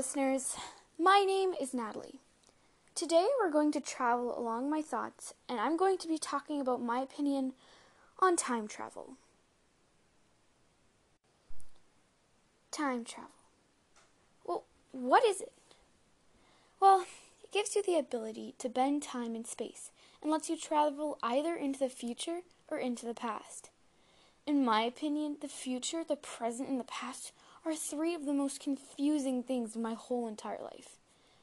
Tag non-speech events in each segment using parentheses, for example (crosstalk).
listeners. My name is Natalie. Today we're going to travel along my thoughts, and I'm going to be talking about my opinion on time travel. Time travel. Well, what is it? Well, it gives you the ability to bend time and space and lets you travel either into the future or into the past. In my opinion, the future, the present, and the past are three of the most confusing things in my whole entire life.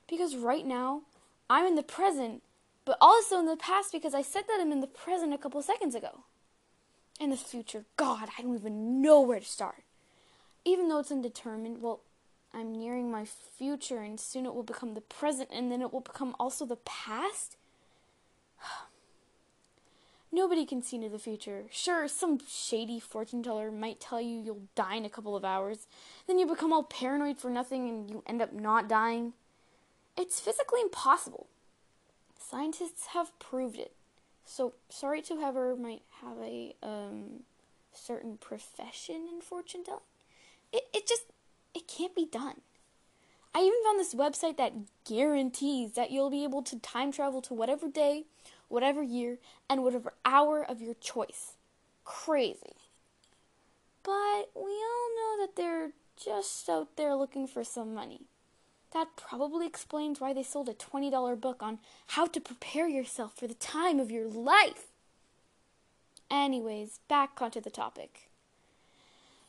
Because right now, I'm in the present, but also in the past because I said that I'm in the present a couple seconds ago. In the future, God, I don't even know where to start. Even though it's undetermined, well, I'm nearing my future and soon it will become the present and then it will become also the past. (sighs) Nobody can see into the future. Sure, some shady fortune teller might tell you you'll die in a couple of hours. Then you become all paranoid for nothing and you end up not dying. It's physically impossible. Scientists have proved it. So, sorry to whoever might have a um, certain profession in fortune telling. It, it just, it can't be done. I even found this website that guarantees that you'll be able to time travel to whatever day whatever year, and whatever hour of your choice. Crazy. But we all know that they're just out there looking for some money. That probably explains why they sold a $20 book on how to prepare yourself for the time of your life. Anyways, back onto the topic.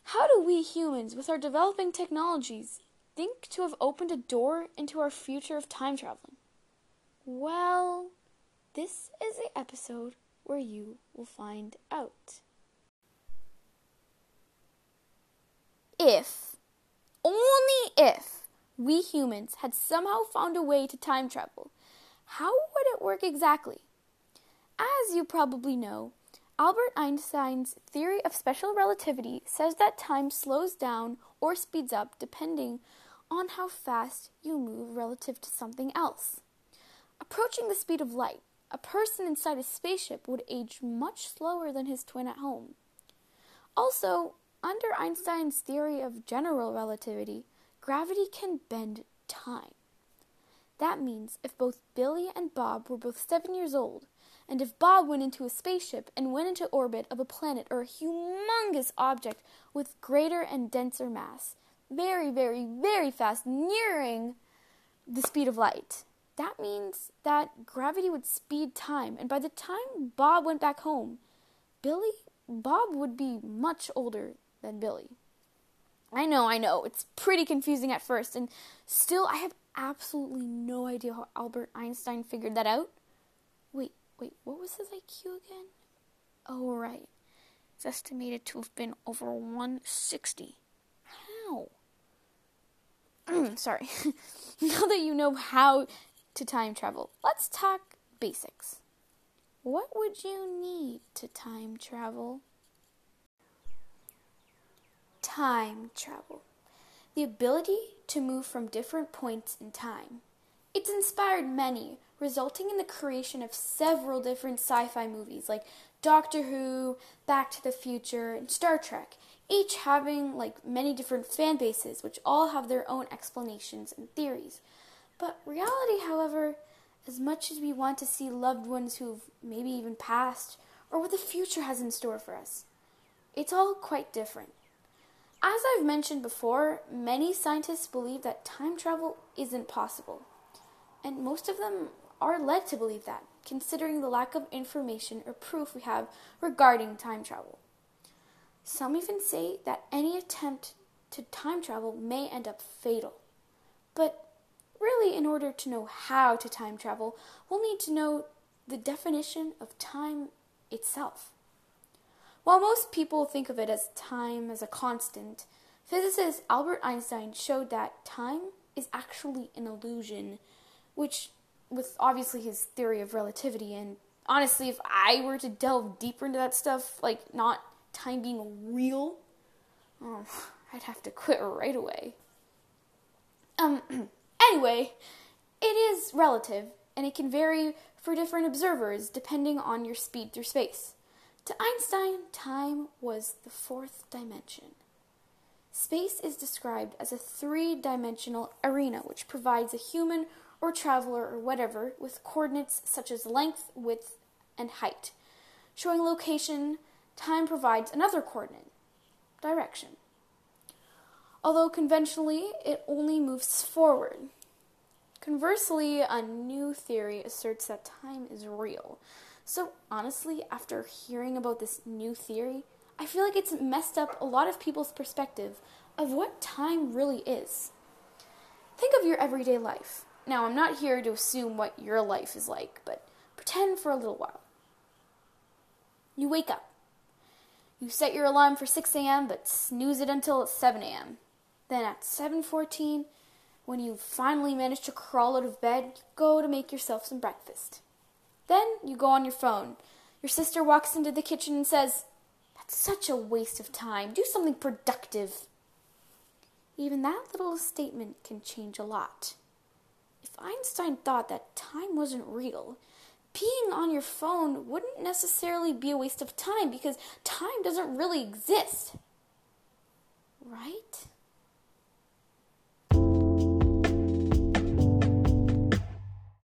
How do we humans, with our developing technologies, think to have opened a door into our future of time traveling? Well, this is the episode where you will find out. If, only if, we humans had somehow found a way to time travel, how would it work exactly? As you probably know, Albert Einstein's theory of special relativity says that time slows down or speeds up depending on how fast you move relative to something else. Approaching the speed of light, a person inside a spaceship would age much slower than his twin at home. Also, under Einstein's theory of general relativity, gravity can bend time. That means if both Billy and Bob were both seven years old, and if Bob went into a spaceship and went into orbit of a planet or a humongous object with greater and denser mass, very, very, very fast, nearing the speed of light, that means that gravity would speed time. And by the time Bob went back home, Billy, Bob would be much older than Billy. I know, I know, it's pretty confusing at first, and still I have absolutely no idea how Albert Einstein figured that out. Wait, wait, what was his IQ again? Oh, right. It's estimated to have been over 160. How? (clears throat) Sorry. (laughs) now that you know how to time travel, let's talk basics. What would you need to time travel? Time travel. The ability to move from different points in time. It's inspired many, resulting in the creation of several different sci fi movies like Doctor Who, Back to the Future, and Star Trek, each having like many different fan bases which all have their own explanations and theories. But reality, however, as much as we want to see loved ones who've maybe even passed or what the future has in store for us, it's all quite different. As I've mentioned before, many scientists believe that time travel isn't possible. And most of them are led to believe that, considering the lack of information or proof we have regarding time travel. Some even say that any attempt to time travel may end up fatal. But Really, in order to know how to time travel, we'll need to know the definition of time itself. While most people think of it as time as a constant, physicist Albert Einstein showed that time is actually an illusion, which, with obviously his theory of relativity, and honestly, if I were to delve deeper into that stuff, like not time being real, oh, (sighs) I'd have to quit right away. Um, (clears throat) Anyway, it is relative and it can vary for different observers depending on your speed through space. To Einstein, time was the fourth dimension. Space is described as a three dimensional arena which provides a human or traveler or whatever with coordinates such as length, width, and height. Showing location, time provides another coordinate direction. Although conventionally it only moves forward. Conversely, a new theory asserts that time is real. So, honestly, after hearing about this new theory, I feel like it's messed up a lot of people's perspective of what time really is. Think of your everyday life. Now, I'm not here to assume what your life is like, but pretend for a little while. You wake up. You set your alarm for 6 a.m., but snooze it until 7 a.m. Then at 7:14, when you finally manage to crawl out of bed, you go to make yourself some breakfast. Then you go on your phone. Your sister walks into the kitchen and says, "That's such a waste of time. Do something productive." Even that little statement can change a lot. If Einstein thought that time wasn't real, being on your phone wouldn't necessarily be a waste of time because time doesn't really exist. Right?